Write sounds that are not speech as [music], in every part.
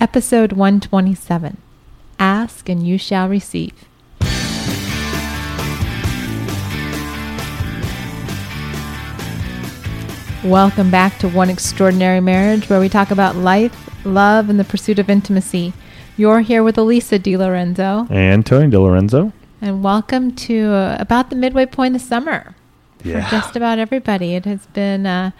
Episode 127 Ask and You Shall Receive. Welcome back to One Extraordinary Marriage, where we talk about life, love, and the pursuit of intimacy. You're here with Alisa DiLorenzo, And Tony DiLorenzo. and welcome to uh, about the midway point of summer Yeah. for just about everybody. It has been, uh,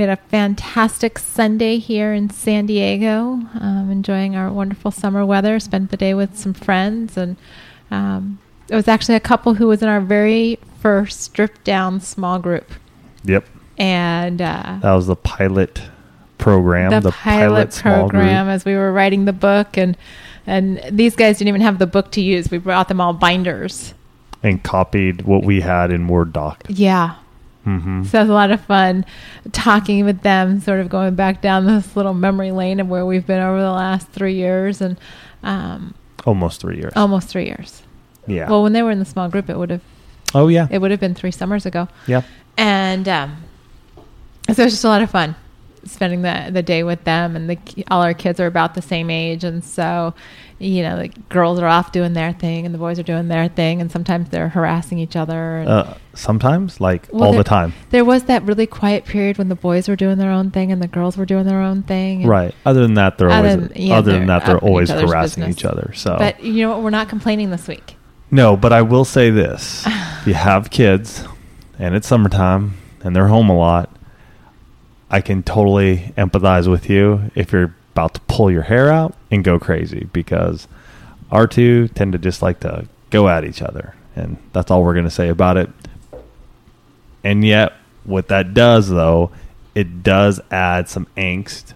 we had a fantastic Sunday here in San Diego, um, enjoying our wonderful summer weather. Spent the day with some friends, and um, it was actually a couple who was in our very first stripped down small group. Yep. And uh, That was the pilot program. the, pilot, small group. program as we were writing the book and and these guys didn't even have the book to use we brought them all binders And copied what we had in Word doc. yeah hmm so it was a lot of fun talking with them sort of going back down this little memory lane of where we've been over the last three years and um, Almost three years. almost three years yeah. well when they were in the small group it would have oh, yeah. it would have been three summers ago yeah. and um, so it was just a lot of fun spending the the day with them and the all our kids are about the same age and so you know the girls are off doing their thing and the boys are doing their thing and sometimes they're harassing each other Uh, sometimes, like Well, all there- the time. there was that really quiet period when the boys were doing their own thing and the girls were doing their own thing Right. Other than that, they're Other always, than- yeah, other than they're that, they're in each always harassing business. each other. So, but you know what we're not complaining this week no, but I will say this if [sighs] you have kids and it's summertime and they're home a lot, I can totally empathize with you if you're about to pull your hair out and go crazy because our two tend to just like to go at each other. And that's all we're going to say about it. And yet, what that does, though, it does add some angst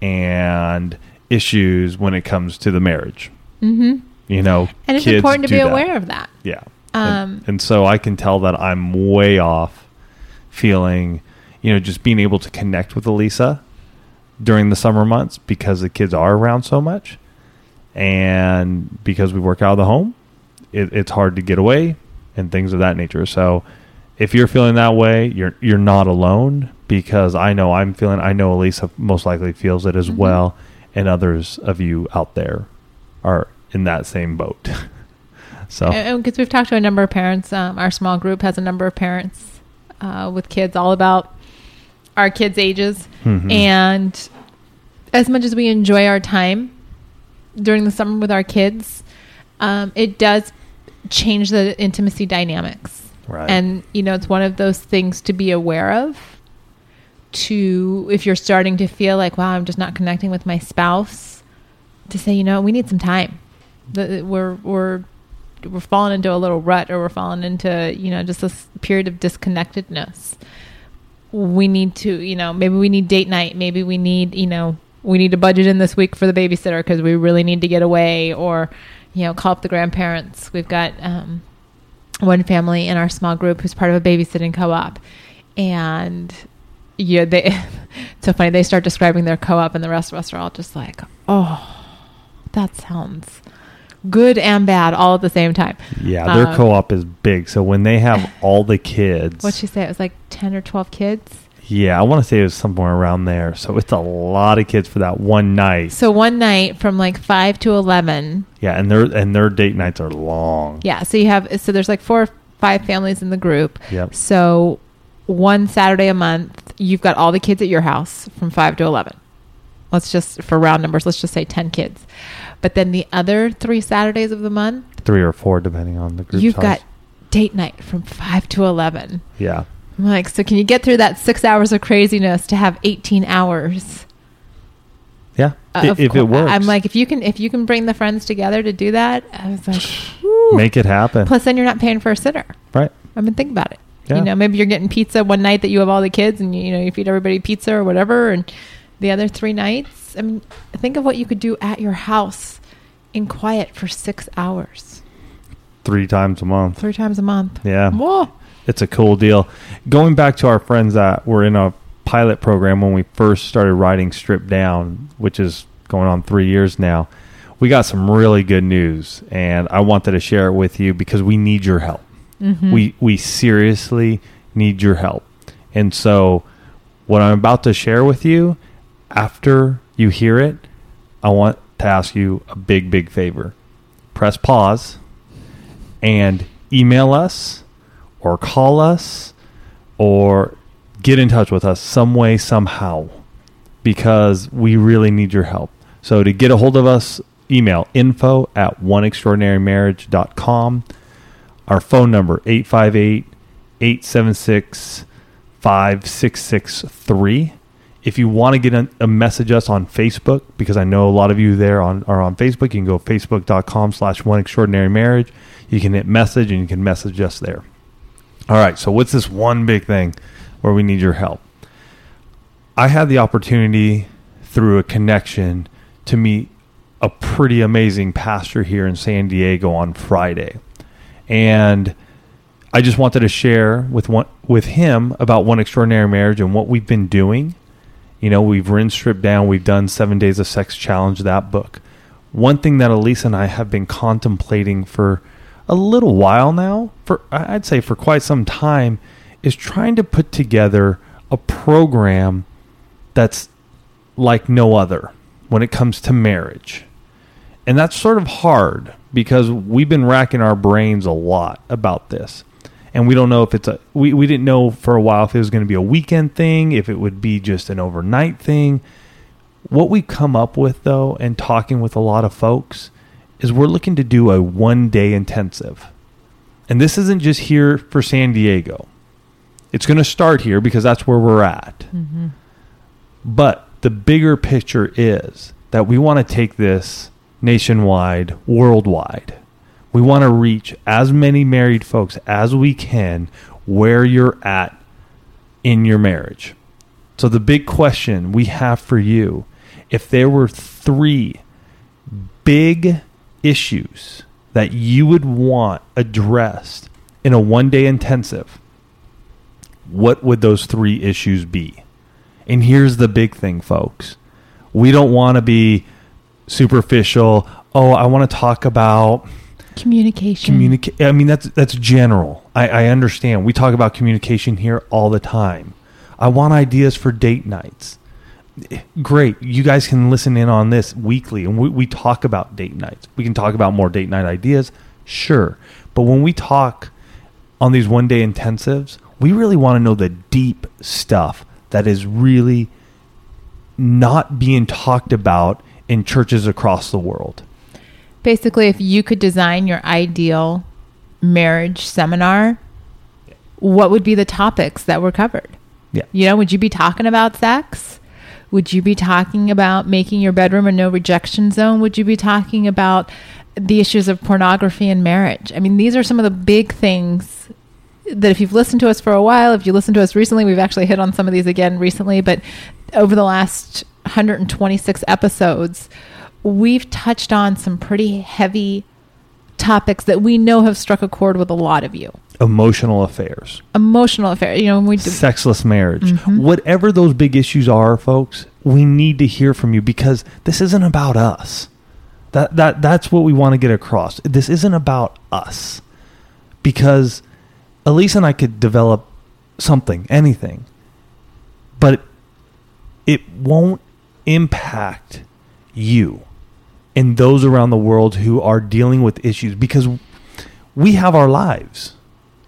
and issues when it comes to the marriage. mm-hmm. You know, and it's important to be that. aware of that Yeah. Um, and, and so I can tell that I'm way off feeling, you know, just being able to connect with Alisa during the summer months because the kids are around so much. And because we work out of the home, it, it's hard to get away and things of that nature. So if you're feeling that way, you're you're not alone because I know I'm feeling I know Alisa most likely feels it as Mhm. well and others of you out there are in that same boat. [laughs] so because we've talked to a number of parents. Um, our small group has a number of parents uh, with kids, all about our kids' ages. Mhm. And as much as we enjoy our time during the summer with our kids, um, it does change the intimacy dynamics. Right. And you know, it's one of those things to be aware of. To if you're starting to feel like, wow, I'm just not connecting with my spouse, to say, you know, we need some time. The, we're we're we're falling into a little rut, or we're falling into you know just this period of disconnectedness. We need to, you know, maybe we need date night. Maybe we need, you know, we need to budget in this week for the babysitter because we really need to get away, or you know, call up the grandparents. We've got um, one family in our small group who's part of a babysitting co-op and yeah they [laughs] it's so funny they start describing their co-op and the rest of us are all just like oh that sounds good and bad all at the same time Yeah, their Um, co-op is big. So when they have [laughs] all the kids, what'd she say it was like 10 or 12 kids yeah, I want to say it was somewhere around there. So it's a lot of kids for that one night. so one night from like 5 to 11 Yeah, and their and their date nights are long. yeah so you have so there's like four or five families in the group Yep. So one Saturday a month, you've got all the kids at your house from 5 to 11. Let's just, for round numbers, let's just say 10 kids. But then the other three Saturdays of the month, Three or four, depending on the group. you've size. got date night from 5 to 11. yeah, I'm like, so can you get through that six hours of craziness to have 18 hours? yeah. Uh, of if it works, I'm like, if you can, if you can bring the friends together to do that, I was like, whew. [sighs] make it happen. Plus, then you're not paying for a sitter. right. I mean, think about it. Yeah. You know, maybe you're getting pizza one night that you have all the kids, and you, you know you feed everybody pizza or whatever, and the other three nights. I mean, think of what you could do at your house in quiet for six hours, Three times a month. three times a month. Yeah. Whoa. It's a cool deal. Going back to our friends that were in a pilot program when we first started writing Stripped Down, which is going on three years now, we got some really good news, and I wanted to share it with you because we need your help. Mhm. We we seriously need your help, and so what I'm about to share with you, after you hear it, I want to ask you a big, big favor. Press pause and email us or call us or get in touch with us some way, somehow, because we really need your help. So to get a hold of us, email info at oneextraordinarymarriage.com. Our phone number, 858 876 5663. If you want to get a, a message us on Facebook, because I know a lot of you there on, are on Facebook, you can go facebook.com slash one extraordinary marriage. You can hit message and you can message us there. All right, so what's this one big thing where we need your help? I had the opportunity through a connection to meet a pretty amazing pastor here in San Diego on Friday. And I just wanted to share with one, with him about one extraordinary marriage and what we've been doing. You know, we've rinsed stripped down, we've done 7 days of sex challenge that book. One thing that Elise and I have been contemplating for a little while now, for I'd say for quite some time, is trying to put together a program that's like no other when it comes to marriage. And that's sort of hard because we've been racking our brains a lot about this. And we don't know if it's a, we, we didn't know for a while if it was going to be a weekend thing, if it would be just an overnight thing. What we come up with, though, and talking with a lot of folks, is we're looking to do a one day intensive. And this isn't just here for San Diego. It's going to start here because that's where we're at. Mm-hmm. But the bigger picture is that we want to take this nationwide, worldwide. We want to reach as many married folks as we can where you're at in your marriage. So, the big question we have for you if there were three big issues that you would want addressed in a one day intensive, what would those three issues be? And here's the big thing, folks. We don't want to be superficial. Oh, I want to talk about Communication. communicate. I mean, that's that's general. I, I understand. We talk about communication here all the time. I want ideas for date nights. Great. You guys can listen in on this weekly, and we, we talk about date nights. We can talk about more date night ideas, sure. But when we talk on these one day intensives, we really want to know the deep stuff that is really not being talked about in churches across the world. Basically, if you could design your ideal marriage seminar, what would be the topics that were covered? Yeah. You know, would you be talking about sex? Would you be talking about making your bedroom a no rejection zone? Would you be talking about the issues of pornography and marriage? I mean, these are some of the big things that if you've listened to us for a while, if you listened to us recently, we've actually hit on some of these again recently, but over the last 126 episodes, we've touched on some pretty heavy topics that we know have struck a chord with a lot of you. Emotional affairs. Emotional affair, you know, when we do, sexless marriage. Mhm. Whatever those big issues are, folks, we need to hear from you because this isn't about us. That that that's what we want to get across. This isn't about us. Because Elise and I could develop something, anything. But it won't impact you and those around the world who are dealing with issues because we have our lives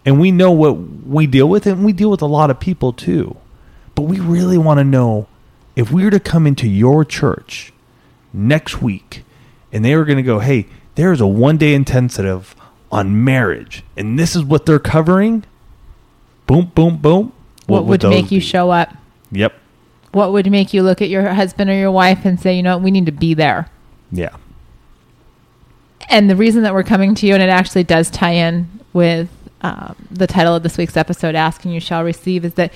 and we know what we deal with and we deal with a lot of people too but we really want to know if we were to come into your church next week and they were going to go hey there's a one day intensive on marriage and this is what they're covering boom boom boom what, would those make you be? show up? yep What would make you look at your husband or your wife and say, you know, what, we need to be there? Yeah And the reason that we're coming to you, and it actually does tie in with um, the title of this week's episode, Ask and You Shall Receive, is that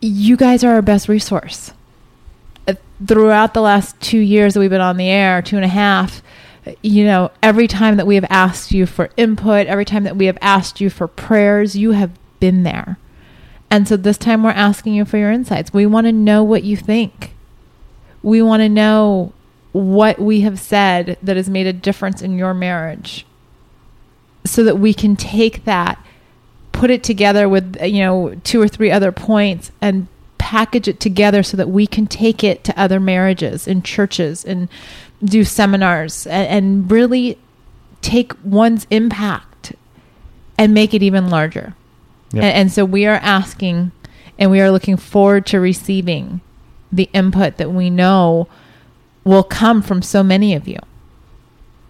you guys are our best resource. Uh, Throughout the last two years that we've been on the air, two and a half, you know, every time that we have asked you for input, every time that we have asked you for prayers, you have been there. And so this time we're asking you for your insights. We want to know what you think. We want to know what we have said that has made a difference in your marriage so that we can take that put it together with you know two or three other points and package it together so that we can take it to other marriages and churches and do seminars and, and really take one's impact and make it even larger. Yep. And, and so we are asking and we are looking forward to receiving the input that we know will come from so many of you.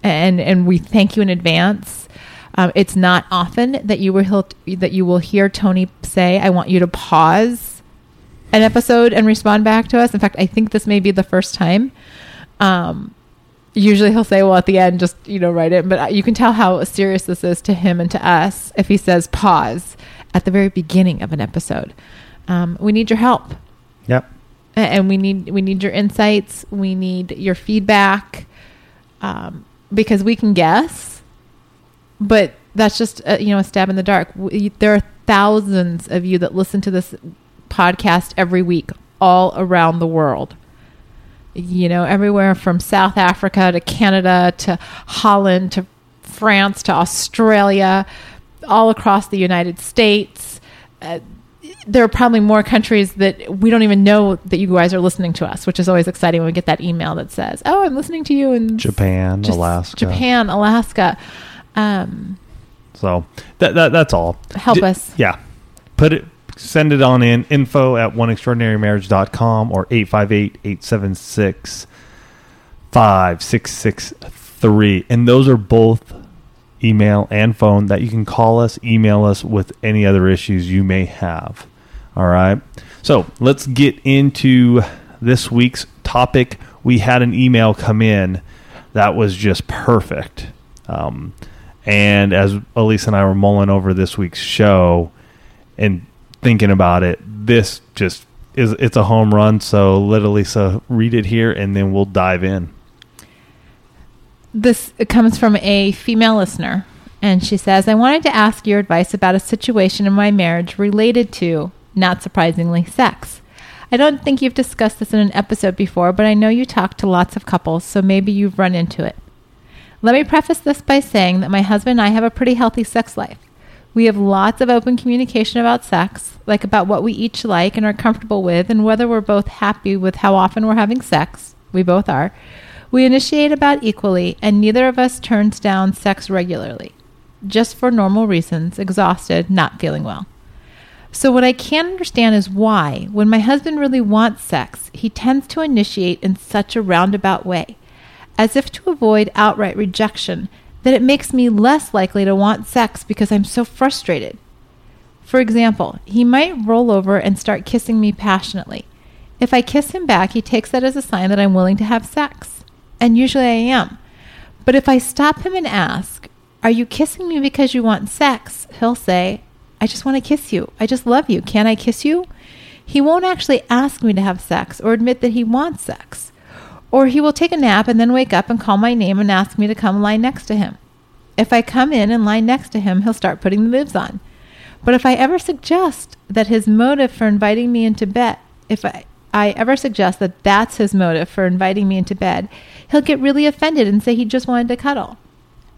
And and we thank you in advance. Um, it's not often that you will that you will hear Tony say, "I want you to pause an episode and respond back to us." In fact, I think this may be the first time. Um, usually he'll say, "Well, at the end, just you know, write it." But you can tell how serious this is to him and to us if he says pause at the very beginning of an episode. Um, we need your help, Yep. And we need we need your insights. We need your feedback, um, because we can guess, but that's just a, you know a stab in the dark. We, there are thousands of you that listen to this podcast every week, all around the world you know, everywhere from South Africa to Canada to Holland to France to Australia, all across the United States. Uh, there are probably more countries that we don't even know that you guys are listening to us, which is always exciting when we get that email that says, "Oh, I'm listening to you in Japan, just Alaska. Japan, Alaska." Um, So that, that that's all. Help D- us. Yeah. Put it send it on in info at oneextraordinarymarriage.com or 858-876 5663 and those are both email and phone that you can call us email us with any other issues you may have all right so let's get into this week's topic we had an email come in that was just perfect um, and as elise and i were mulling over this week's show and thinking about it, this just is it's a home run. So let Alisa read it here, and then we'll dive in. This comes from a female listener, and she says, I wanted to ask your advice about a situation in my marriage related to, not surprisingly, sex. I don't think you've discussed this in an episode before, but I know you talk to lots of couples, so maybe you've run into it. Let me preface this by saying that my husband and I have a pretty healthy sex life. We have lots of open communication about sex, like about what we each like and are comfortable with, and whether we're both happy with how often we're having sex. We both are. We initiate about equally, and neither of us turns down sex regularly, just for normal reasons exhausted, not feeling well. So, what I can't understand is why, when my husband really wants sex, he tends to initiate in such a roundabout way, as if to avoid outright rejection, that it makes me less likely to want sex because I'm so frustrated. For example, he might roll over and start kissing me passionately. If I kiss him back, he takes that as a sign that I'm willing to have sex. And usually I am. But if I stop him and ask, Are you kissing me because you want sex? He'll say, I just want to kiss you. I just love you. Can I kiss you? He won't actually ask me to have sex or admit that he wants sex. Or he will take a nap and then wake up and call my name and ask me to come lie next to him. If I come in and lie next to him, he'll start putting the moves on. But if I ever suggest that his motive for inviting me into bed, if I, I ever suggest that that's his motive for inviting me into bed, he'll get really offended and say he just wanted to cuddle.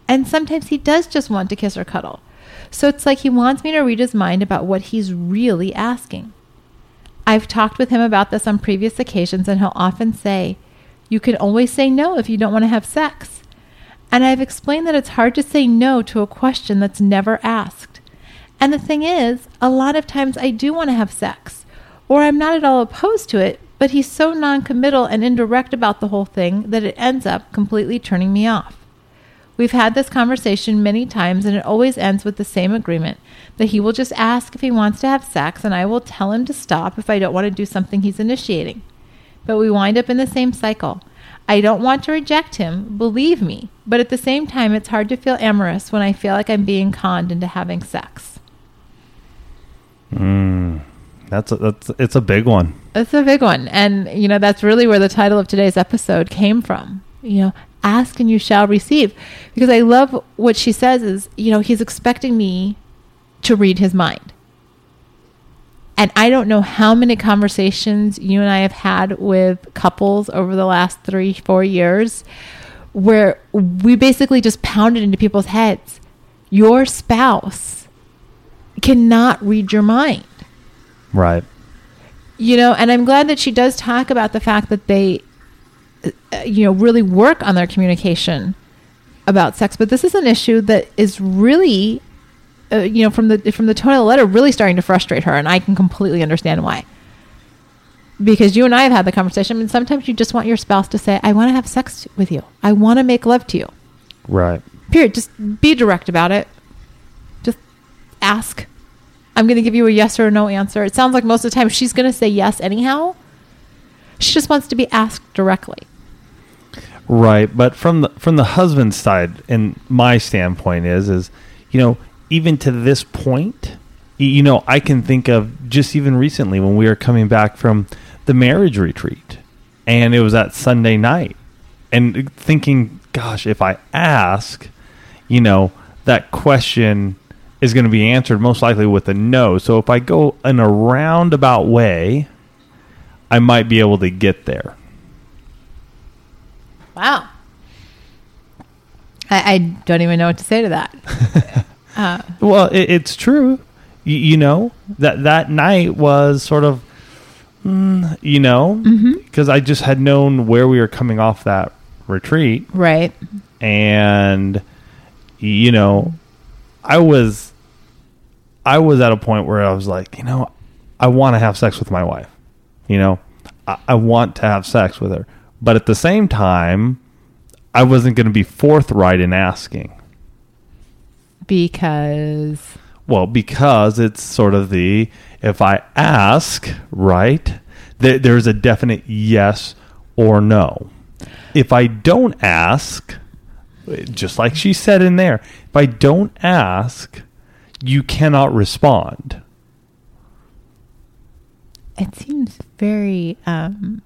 And sometimes he does just want to kiss or cuddle. So it's like he wants me to read his mind about what he's really asking. I've talked with him about this on previous occasions, and he'll often say, You can always say no if you don't want to have sex. And I've explained that it's hard to say no to a question that's never asked. And the thing is, a lot of times I do want to have sex, or I'm not at all opposed to it, but he's so noncommittal and indirect about the whole thing that it ends up completely turning me off. We've had this conversation many times, and it always ends with the same agreement that he will just ask if he wants to have sex, and I will tell him to stop if I don't want to do something he's initiating. But we wind up in the same cycle. I don't want to reject him, believe me, but at the same time, it's hard to feel amorous when I feel like I'm being conned into having sex. Mm, that's a, that's it's a big one. It's a big one. And, you know, that's really where the title of today's episode came from. You know, ask and you shall receive. Because I love what she says is, you know, he's expecting me to read his mind. And I don't know how many conversations you and I have had with couples over the last three, four years where we basically just pounded into people's heads. Your spouse cannot read your mind Right. you know and i'm glad that she does talk about the fact that they you know, really work on their communication about sex. But this is an issue that is really, uh, you know, from the from the tone of the letter, really starting to frustrate her, and I can completely understand why. Because you and I have had the conversation, and sometimes you just want your spouse to say, "I want to have sex with you. I want to make love to you." Right. Period. Just be direct about it. Just ask. I'm going to give you a yes or a no answer. It sounds like most of the time she's going to say yes anyhow. She just wants to be asked directly. Right, but from the from the husband's side, and my standpoint is, is you know, even to this point, you know, I can think of just even recently when we were coming back from the marriage retreat, and it was that Sunday night, and thinking, gosh, if I ask, you know, that question is going to be answered most likely with a no. So if I go in a roundabout way, I might be able to get there. Wow. I, I don't even know what to say to that. [laughs] uh, Well, it, it's true. You, you know that that night was sort of, mm, you know, because I just had known where we were coming off that retreat, right. and you know, I was, I was at a point where I was like, you know, I want to have sex with my wife. You know, I, I want to have sex with her, but at the same time, I wasn't going to be forthright in asking. Because Well, because it's sort of the if I ask, right, th- there's a definite yes or no. If I don't ask, just like she said in there, if I don't ask, you cannot respond. it seems very um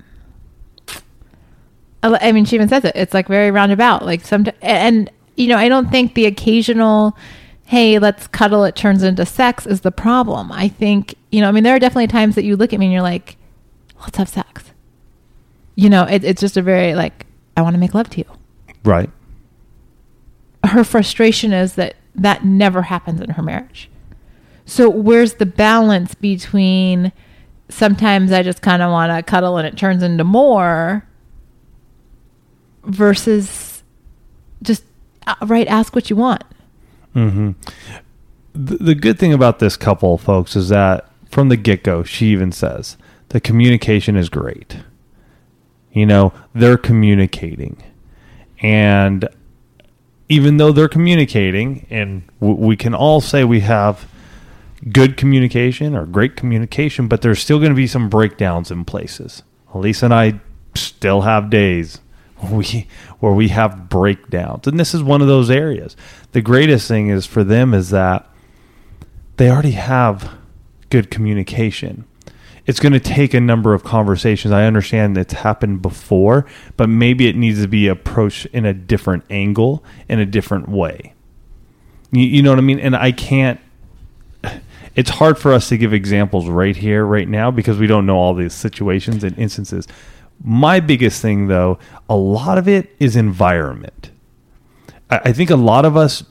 I mean she even says it it's like very roundabout like some and you know I don't think the occasional hey let's cuddle it turns into sex is the problem I think you know I mean there are definitely times that you look at me and you're like let's have sex you know it, it's just a very like I want to make love to you Right. her frustration is that that never happens in her marriage. So where's the balance between sometimes I just kind of want to cuddle and it turns into more versus just right ask what you want. hmm The, the good thing about this couple, folks, is that from the get go, she even says the communication is great. You know, they're communicating. And even though they're communicating, and w- we can all say we have good communication or great communication, but there's still going to be some breakdowns in places. Alisa and I still have days where we where we have breakdowns, and this is one of those areas. The greatest thing is for them is that they already have good communication. It's going to take a number of conversations. I understand it's happened before, but maybe it needs to be approached in a different angle, in a different way. You, you know what I mean? And I can't. It's hard for us to give examples right here, right now, because we don't know all these situations and instances. My biggest thing, though, a lot of it is environment. I, I think a lot of us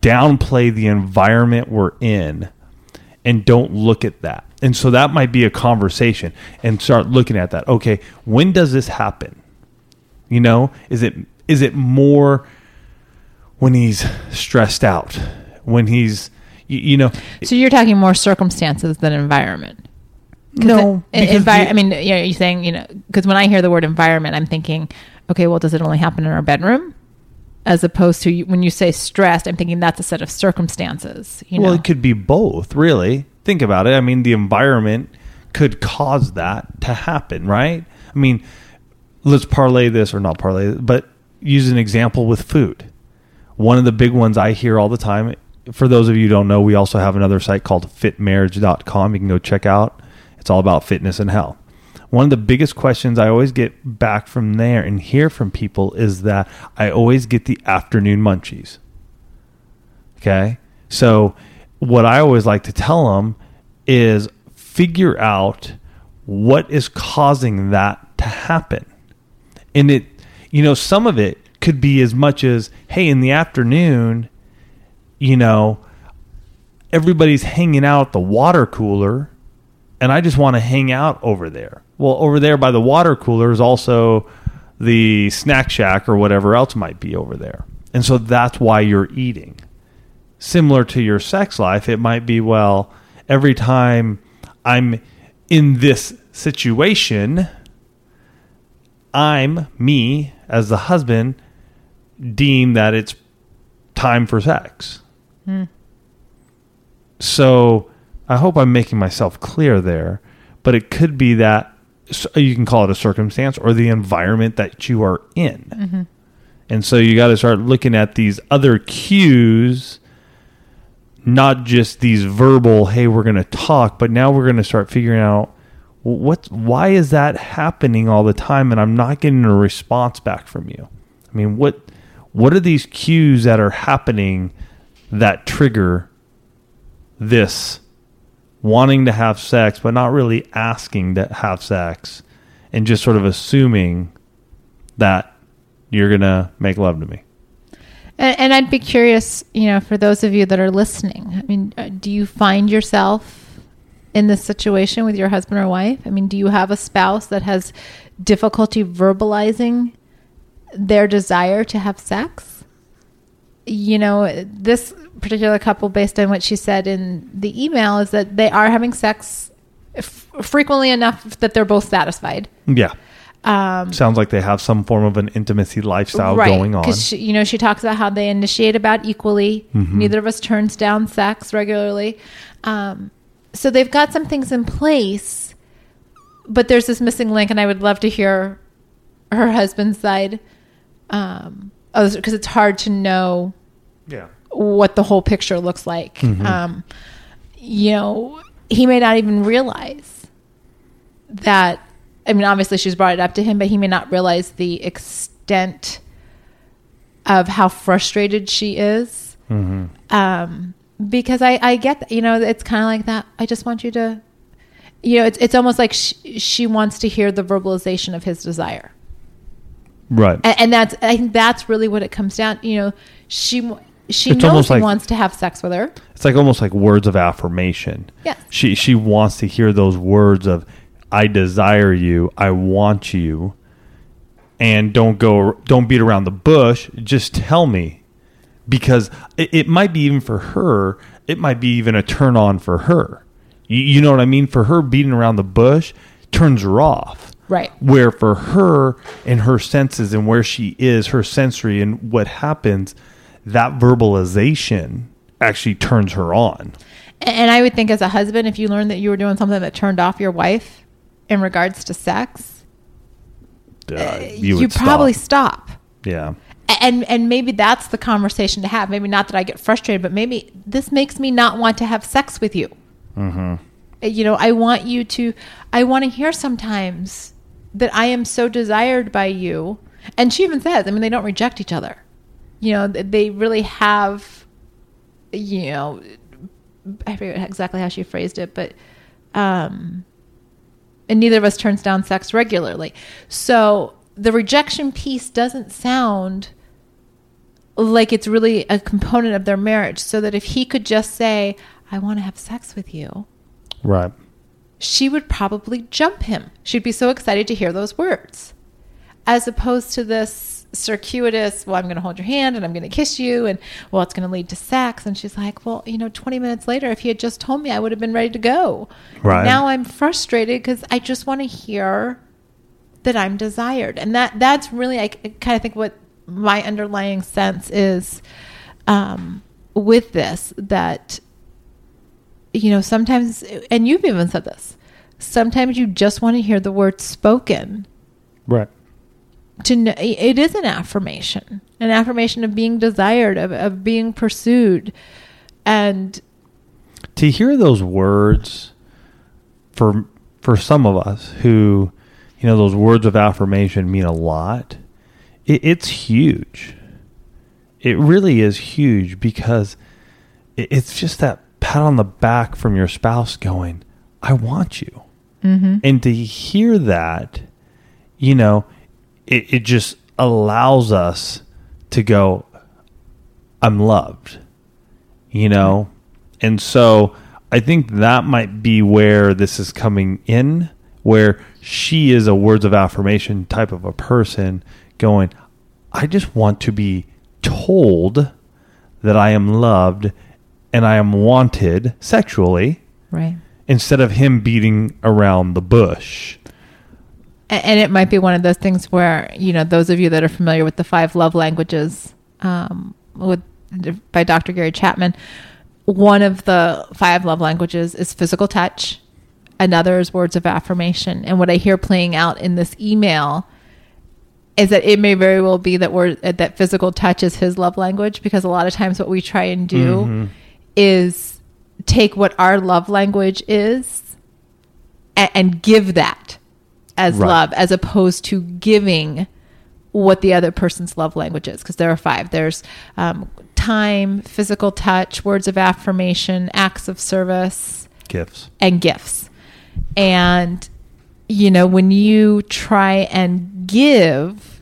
downplay the environment we're in and don't look at that. And so that might be a conversation and start looking at that. Okay, when does this happen? You know, is it is it more when he's stressed out? When he's you, you know, So you're talking more circumstances than environment. No, it- because envi- the- I mean, you know, you're saying, you know, because when I hear the word environment, I'm thinking, okay, well, does it only happen in our bedroom? As opposed to when you say stressed, I'm thinking that's a set of circumstances. You well, know, it could be both, really. Think about it. I mean, the environment could cause that to happen, right? I mean, let's parlay this or not parlay, but use an example with food. One of the big ones I hear all the time. For those of you who don't know, we also have another site called fitmarriage.com. You can go check out. It's all about fitness and health. One of the biggest questions I always get back from there and hear from people is that I always get the afternoon munchies. Okay. So, what I always like to tell them is figure out what is causing that to happen. And it, you know, some of it could be as much as, hey, in the afternoon, you know, everybody's hanging out at the water cooler and I just want to hang out over there. Well, over there by the water cooler is also the snack shack or whatever else might be over there. And so that's why you're eating. Similar to your sex life, it might be, well, every time I'm in this situation, I'm me as the husband deem that it's time for sex. So I hope I'm making myself clear there, but it could be that you can call it a circumstance or the environment that you are in. Mm-hmm. And so you got to start looking at these other cues, not just these verbal, hey, we're going to talk, but now we're going to start figuring out well, what why is that happening all the time and I'm not getting a response back from you. I mean, what what are these cues that are happening that trigger this wanting to have sex but not really asking to have sex and just sort of assuming that you're going to make love to me. And, and I'd be curious, you know, for those of you that are listening. I mean, uh, do you find yourself in this situation with your husband or wife? I mean, do you have a spouse that has difficulty verbalizing their desire to have sex? You know, this particular couple, based on what she said in the email, is that they are having sex f- frequently enough that they're both satisfied. Yeah. Um, Sounds like they have some form of an intimacy lifestyle going on. Because you know, she talks about how they initiate about equally. Mm-hmm. Neither of us turns down sex regularly. Um, so they've got some things in place, but there's this missing link, and I would love to hear her husband's side. Um, because it's hard to know yeah. what the whole picture looks like. Mm-hmm. Um, you know, he may not even realize that. I mean, obviously, she's brought it up to him, but he may not realize the extent of how frustrated she is. Mm-hmm. Um, because I, I get that, you know, it's kind of like that. I just want you to, you know, it's, it's almost like she, she wants to hear the verbalization of his desire Right. and, and that's I think that's really what it comes down. You know, she she It's knows he like- wants to have sex with her. It's like almost like words of affirmation. Yes. She she wants to hear those words of I desire you, I want you. And don't go don't beat around the bush, just tell me. Because it, it might be even for her, it might be even a turn on for her. You, you know what I mean? For her beating around the bush turns her off. Right. Where for her and her senses and where she is, her sensory and what happens, that verbalization actually turns her on. And I would think as a husband, if you learned that you were doing something that turned off your wife in regards to sex, Uh, you, would probably stop. stop. Yeah. And and maybe that's the conversation to have. Maybe not that I get frustrated, but maybe this makes me not want to have sex with you. Mm-hmm. you know i want you to i want to hear sometimes that i am so desired by you. And she even says i mean they don't reject each other. You know they really have you know i forget exactly how she phrased it but um and neither of us turns down sex regularly. So the rejection piece doesn't sound like it's really a component of their marriage so that if he could just say i want to have sex with you Right. She would probably jump him. She'd be so excited to hear those words. As opposed to this circuitous, well, I'm going to hold your hand and I'm going to kiss you, and well, it's going to lead to sex. And she's like, well, you know, 20 minutes later, if he had just told me, I would have been ready to go. Right. Now I'm frustrated because I just want to hear that I'm desired. And that that's really, I kind of think what my underlying sense is um, with this that you know, sometimes, and you've even said this, sometimes you just want to hear the word spoken. Right. To know, it is an affirmation, an affirmation of being desired, of, of being pursued. And To hear those words for for some of us who, you know, those words of affirmation mean a lot. It, it's huge. It really is huge because it, it's just that pat on the back from your spouse going, "I want you." Mm-hmm. And to hear that, you know, it, it just allows us to go, I'm loved, you know? And so I think that might be where this is coming in where she is a words of affirmation type of a person going, I just want to be told that I am loved and I am wanted sexually Right. instead of him beating around the bush. And it might be one of those things where you know those of you that are familiar with the five love languages, um, with by Dr. Gary Chapman, one of the five love languages is physical touch. Another is words of affirmation. And what I hear playing out in this email is that it may very well be that word that physical touch is his love language because a lot of times what we try and do Mhm. Is take what our love language is and, and give that as Right. love as opposed to giving what the other person's love language is because there are five there's um, time physical touch words of affirmation acts of service Gifts. and gifts and you know when you try and give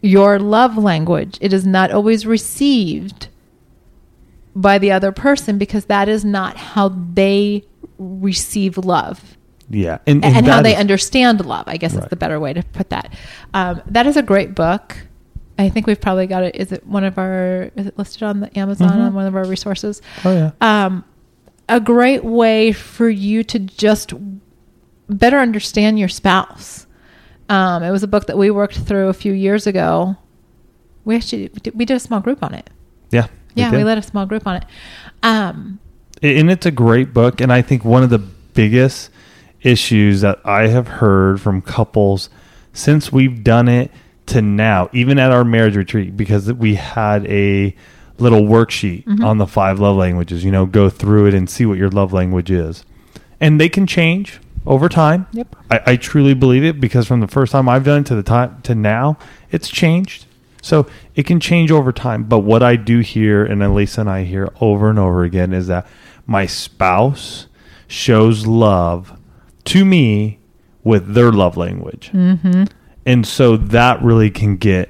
your love language it is not always received by the other person because that is not how they receive love Yeah. And, and, how they is- understand love. I guess Right. is the better way to put that. Um, that is a great book. I think we've probably got it. Is it one of our? Is it listed on the Amazon Mhm. on one of our resources? Oh, yeah. Um, a great way for you to just better understand your spouse. Um, it was a book that we worked through a few years ago. We actually we did a small group on it. Yeah. Yeah, did. we led a small group on it. Um, and it's a great book and i think one of the biggest issues that i have heard from couples since we've done it to now even at our marriage retreat because we had a little worksheet Mhm. on the five love languages you know go through it and see what your love language is and they can change over time Yep. I, I truly believe it because from the first time i've done it to the time to now it's changed so it can change over time. But what I do hear, and Alisa and I hear over and over again, is that my spouse shows love to me with their love language. hmm And so that really can get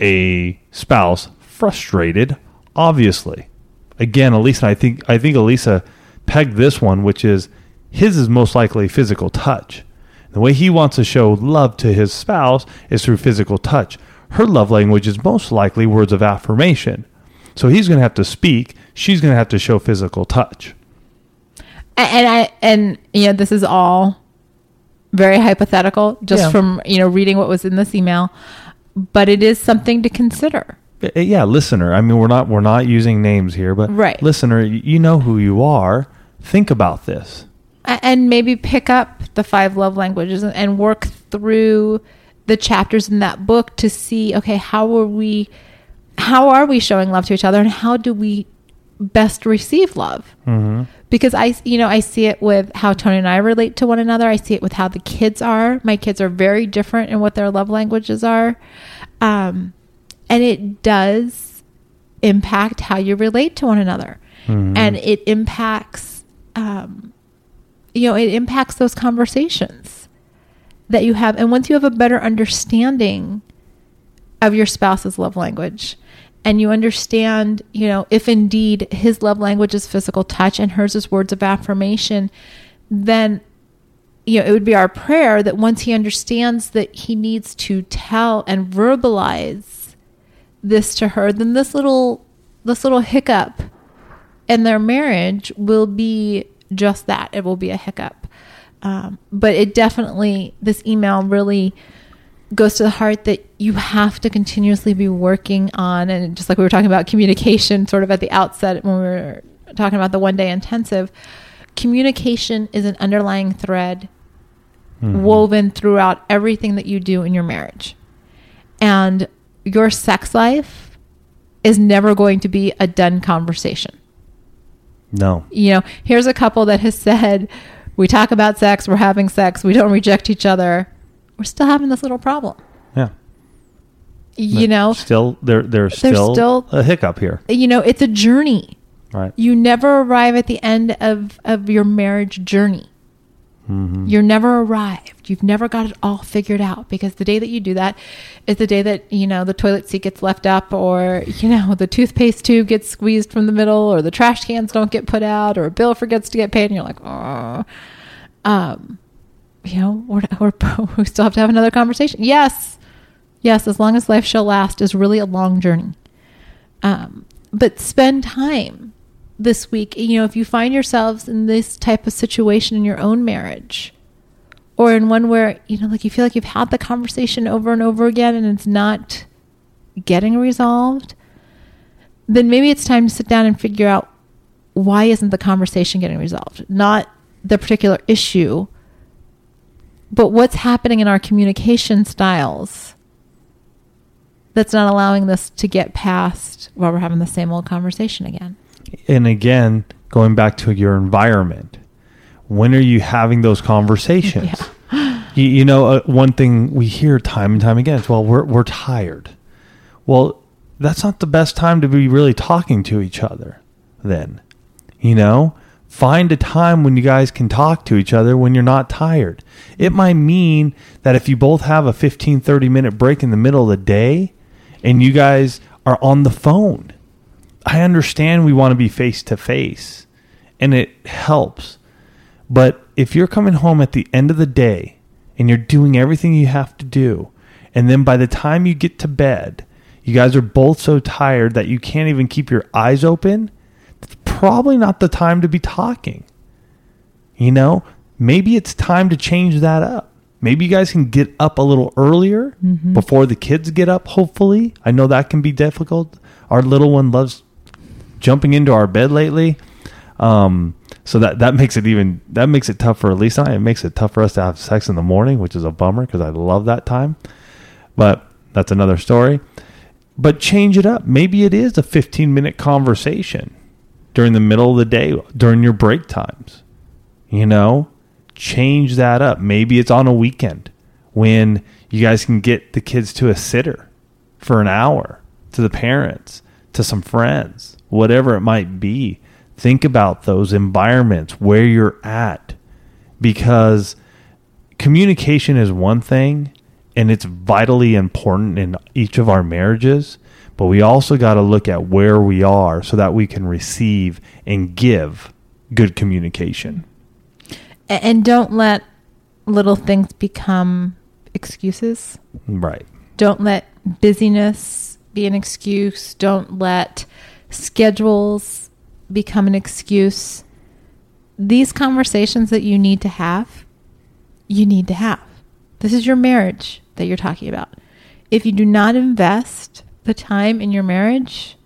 a spouse frustrated, obviously. Again, Alisa, I think I think Alisa pegged this one, which is his is most likely physical touch. The way he wants to show love to his spouse is through physical touch. Her love language is most likely words of affirmation. So he's going to have to speak, she's going to have to show physical touch. and I and you know this is all very hypothetical just Yeah. from you know reading what was in this email but it is something to consider Uh, yeah listener i mean we're not we're not using names here but Right. listener you know who you are think about this and maybe pick up the five love languages and work through the chapters in that book to see okay how are we how are we showing love to each other and how do we best receive love mm-hmm. because I, you know, I see it with how Tony and I relate to one another. I see it with how the kids are. My kids are very different in what their love languages are, um, and it does impact how you relate to one another, Mhm. and it impacts, um, you know, it impacts those conversations that you have. And once you have a better understanding of your spouse's love language and you understand, you know, if indeed his love language is physical touch and hers is words of affirmation, then you know, it would be our prayer that once he understands that he needs to tell and verbalize this to her, then this little this little hiccup in their marriage will be just that. It will be a hiccup. Um, but it definitely, this email really goes to the heart that you have to continuously be working on. And just like we were talking about communication, sort of at the outset when we were talking about the one day intensive, communication is an underlying thread Mhm. woven throughout everything that you do in your marriage. And your sex life is never going to be a done conversation no you know, here's a couple that has said, we talk about sex, we're having sex, we don't reject each other. We're still having this little problem. yeah You know, still there there's still, still- a hiccup here you know, it's a journey. right You never arrive at the end of, of your marriage journey. Mm-hmm. You're never arrived. You've never got it all figured out because the day that you do that is the day that, you know, the toilet seat gets left up or, you know, the toothpaste tube gets squeezed from the middle or the trash cans don't get put out or a bill forgets to get paid and you're like, oh. Um, you know, we're, [laughs] [laughs] we still have to have another conversation. Yes. Yes. As long as life shall last is really a long journey. Um, but spend time this week. You know, if you find yourselves in this type of situation in your own marriage, or in one where, you know, like you feel like you've had the conversation over and over again and it's not getting resolved, then maybe it's time to sit down and figure out why isn't the conversation getting resolved? Not the particular issue, but what's happening in our communication styles that's not allowing this to get past while we're having the same old conversation again. And again, going back to your environment, when are you having those conversations? [laughs] Yeah. you, you, know, uh, one thing we hear time and time again is, well, we're, we're tired. Well, that's not the best time to be really talking to each other then. You know, find a time when you guys can talk to each other when you're not tired. It might mean that if you both have a 15, 30 minute break in the middle of the day and you guys are on the phone, I understand we want to be face to face and it helps. But if you're coming home at the end of the day and you're doing everything you have to do, and then by the time you get to bed, you guys are both so tired that you can't even keep your eyes open, it's probably not the time to be talking. You know, maybe it's time to change that up. Maybe you guys can get up a little earlier mm-hmm. before the kids get up, hopefully. I know that can be difficult. Our little one loves jumping into our bed lately. Um, so that that makes it even that makes it tough for at least I. It makes it tough for us to have sex in the morning, which is a bummer because I love that time. But that's another story but change it up. Maybe it is a 15 minute conversation during the middle of the day, during your break times. You know, change that up. Maybe it's on a weekend when you guys can get the kids to a sitter for an hour, to the parents, to some friends, whatever it might be. Think about those environments where you're at. Because communication is one thing and it's vitally important in each of our marriages but we also got to look at where we are so that we can receive and give good communication. And don't let little things become excuses. Right. Don't let busyness be an excuse. Don't let schedules become an excuse these conversations that you need to have you need to have this is your marriage that you're talking about. If you do not invest the time in your marriage,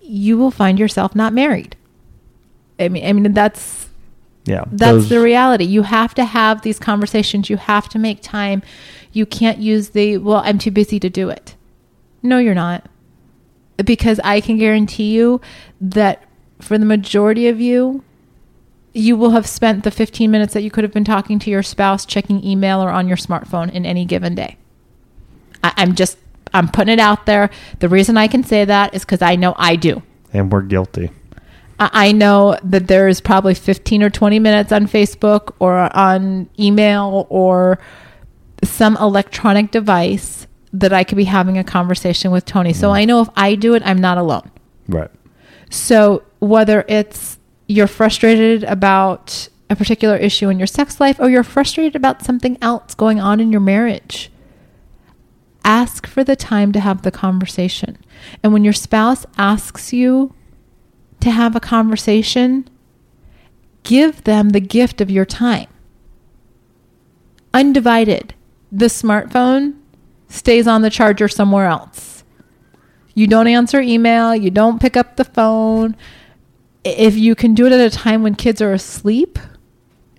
you will find yourself not married. I mean, I mean that's yeah, that's those... the reality. You have to have these conversations. You have to make time. You can't use the well, I'm too busy to do it. No, you're not. Because I can guarantee you that for the majority of you, you will have spent the 15 minutes that you could have been talking to your spouse, checking email, or on your smartphone in any given day. I, am just, I'm putting it out there. The reason I can say that is because I know I do. And we're guilty. I, I know that there is probably 15 or 20 minutes on Facebook or on email or some electronic device that I could be having a conversation with Tony. So mm. I know if I do it, I'm not alone. Right. So whether it's you're frustrated about a particular issue in your sex life or you're frustrated about something else going on in your marriage, ask for the time to have the conversation. And when your spouse asks you to have a conversation, give them the gift of your time. Undivided. The smartphone stays on the charger somewhere else. You don't answer email, you don't pick up the phone if you can do it at a time when kids are asleep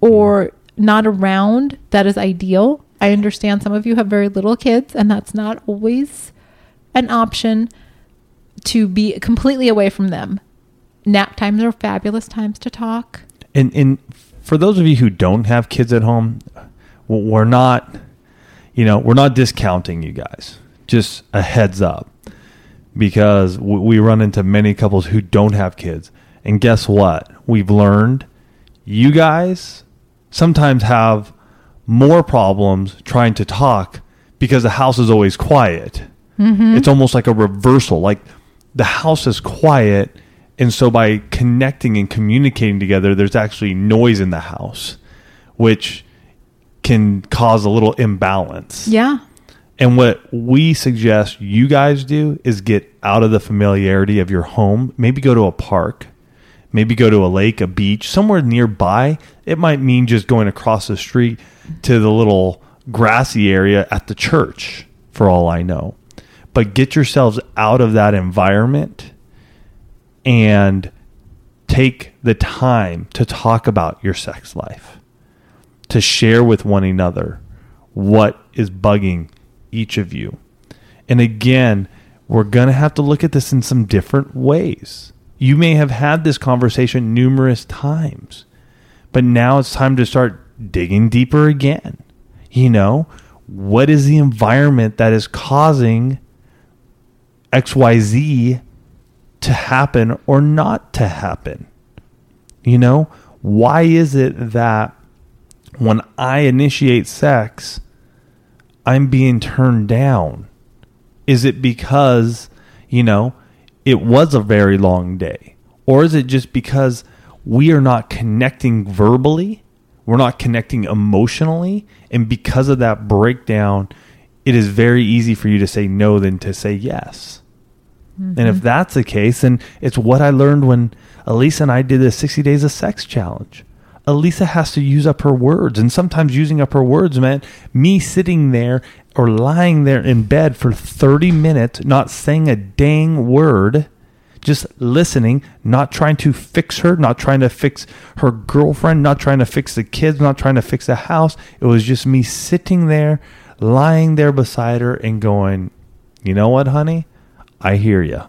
or not around, that is ideal. I understand some of you have very little kids, and that's not always an option to be completely away from them. Nap times are fabulous times to talk. And and for those of you who don't have kids at home, we're not, you know, we're not discounting you guys. Just a heads up, because we run into many couples who don't have kids and guess what? We've learned you guys sometimes have more problems trying to talk because the house is always quiet. Mm-hmm. It's almost like a reversal. Like the house is quiet. And so by connecting and communicating together, there's actually noise in the house, which can cause a little imbalance. Yeah. And what we suggest you guys do is get out of the familiarity of your home. Maybe go to a park, maybe go to a lake, a beach, somewhere nearby. It might mean just going across the street to the little grassy area at the church, for all I know. But get yourselves out of that environment and take the time to talk about your sex life, to share with one another what is bugging each of you. And again, we're going to have to look at this in some different ways. You may have had this conversation numerous times, but now it's time to start digging deeper again. You know, what is the environment that is causing XYZ to happen or not to happen? You know, why is it that when I initiate sex, I'm being turned down? Is it because, you know, it was a very long day? Or is it just because we are not connecting verbally? We're not connecting emotionally. And because of that breakdown, it is very easy for you to say no than to say yes. Mm-hmm. And if that's the case, then it's what I learned when Alisa and I did the 60 Days of Sex Challenge. Alisa has to use up her words. And sometimes using up her words meant me sitting there or lying there in bed for 30 minutes, not saying a dang word, just listening, not trying to fix her, not trying to fix her girlfriend, not trying to fix the kids, not trying to fix the house. It was just me sitting there, lying there beside her and going, you know what, honey? I hear you.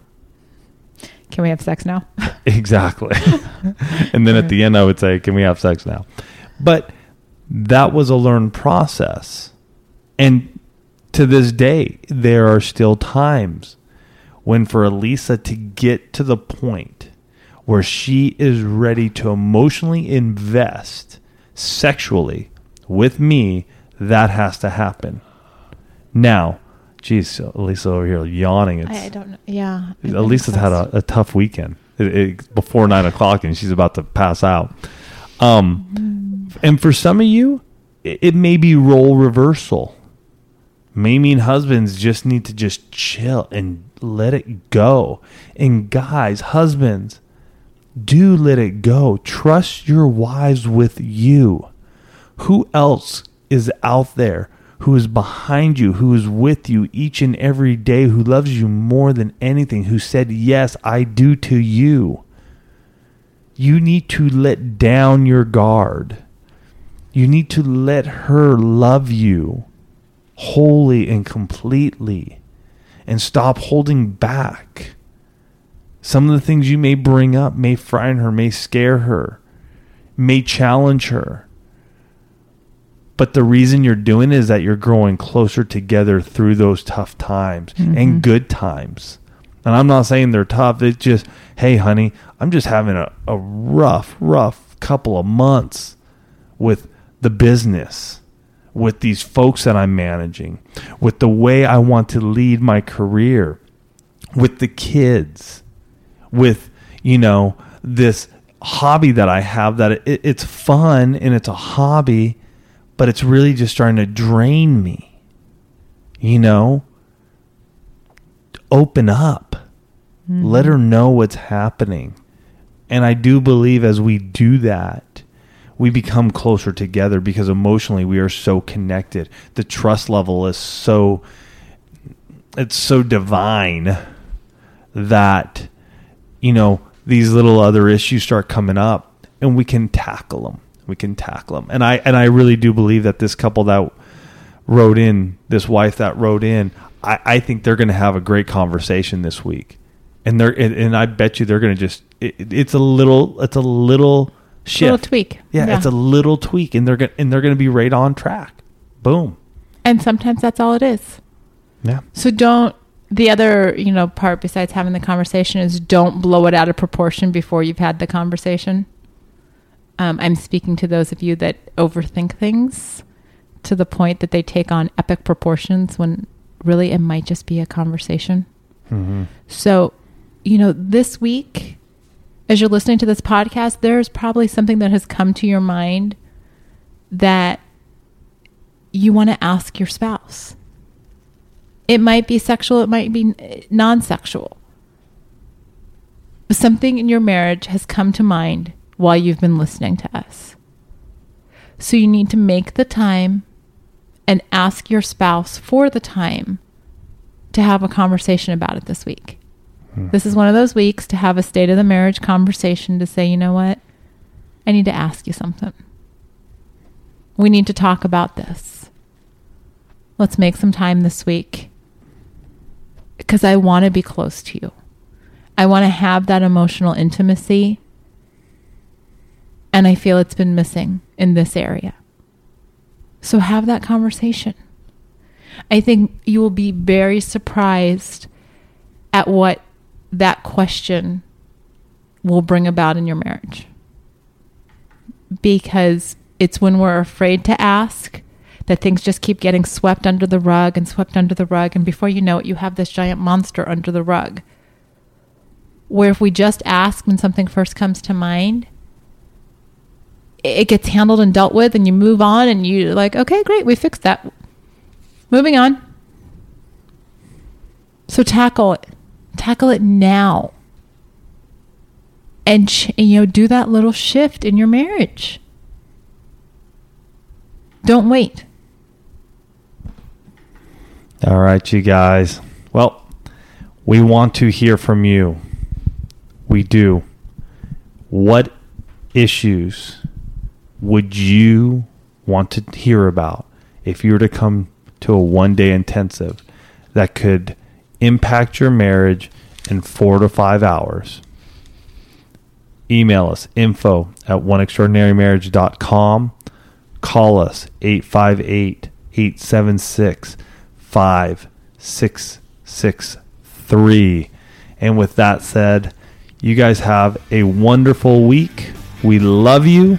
Can we have sex now? [laughs] exactly. [laughs] and then at the end, I would say, Can we have sex now? But that was a learned process. And to this day, there are still times when for Alisa to get to the point where she is ready to emotionally invest sexually with me, that has to happen. Now, geez, Alisa over here yawning. It's, I, I don't know. Yeah. Alisa's had a, a tough weekend it, it, before nine o'clock and she's about to pass out. Um, mm. And for some of you, it, it may be role reversal. May mean husbands just need to just chill and let it go. And guys, husbands, do let it go. Trust your wives with you. Who else is out there who is behind you, who is with you each and every day, who loves you more than anything, who said, Yes, I do to you. You need to let down your guard. You need to let her love you wholly and completely and stop holding back. Some of the things you may bring up may frighten her, may scare her, may challenge her but the reason you're doing it is that you're growing closer together through those tough times mm-hmm. and good times. And I'm not saying they're tough. It's just, hey, honey, I'm just having a, a rough, rough couple of months with the business, with these folks that I'm managing, with the way I want to lead my career, with the kids, with, you know, this hobby that I have that it, it's fun and it's a hobby but it's really just starting to drain me. You know, open up, mm-hmm. let her know what's happening. And I do believe as we do that, we become closer together because emotionally we are so connected. The trust level is so it's so divine that you know these little other issues start coming up and we can tackle them we can tackle them. And I and I really do believe that this couple that wrote in, this wife that wrote in, I, I think they're going to have a great conversation this week. And they're and, and I bet you they're going to just it, it's a little it's a little shift, little tweak. Yeah, yeah, it's a little tweak, and they're going and they're going to be right on track. Boom. And sometimes that's all it is. Yeah. So don't the other you know part besides having the conversation is don't blow it out of proportion before you've had the conversation um, I'm speaking to those of you that overthink things to the point that they take on epic proportions when really it might just be a conversation. Mm-hmm. So, you know, this week, as you're listening to this podcast, there's probably something that has come to your mind that you want to ask your spouse. It might be sexual, it might be non sexual. Something in your marriage has come to mind while you've been listening to us. So you need to make the time and ask your spouse for the time to have a conversation about it this week. Hmm. This is one of those weeks to have a state of the marriage conversation to say, you know what? I need to ask you something. We need to talk about this. Let's make some time this week because I want to be close to you. I want to have that emotional intimacy. And I feel it's been missing in this area. So have that conversation. I think you will be very surprised at what that question will bring about in your marriage. Because it's when we're afraid to ask that things just keep getting swept under the rug and swept under the rug. And before you know it, you have this giant monster under the rug. Where if we just ask when something first comes to mind, it gets handled and dealt with, and you move on, and you're like, okay, great, we fixed that. Moving on. So tackle it. Tackle it now. And, you know, do that little shift in your marriage. Don't wait. All right, you guys. Well, we want to hear from you. We do. What issues would you want to hear about if you were to come to a one day intensive that could impact your marriage in four to five hours? Email us info at oneextraordinarymarriage.com. Call us 858 876 5663. And with that said, you guys have a wonderful week. We love you,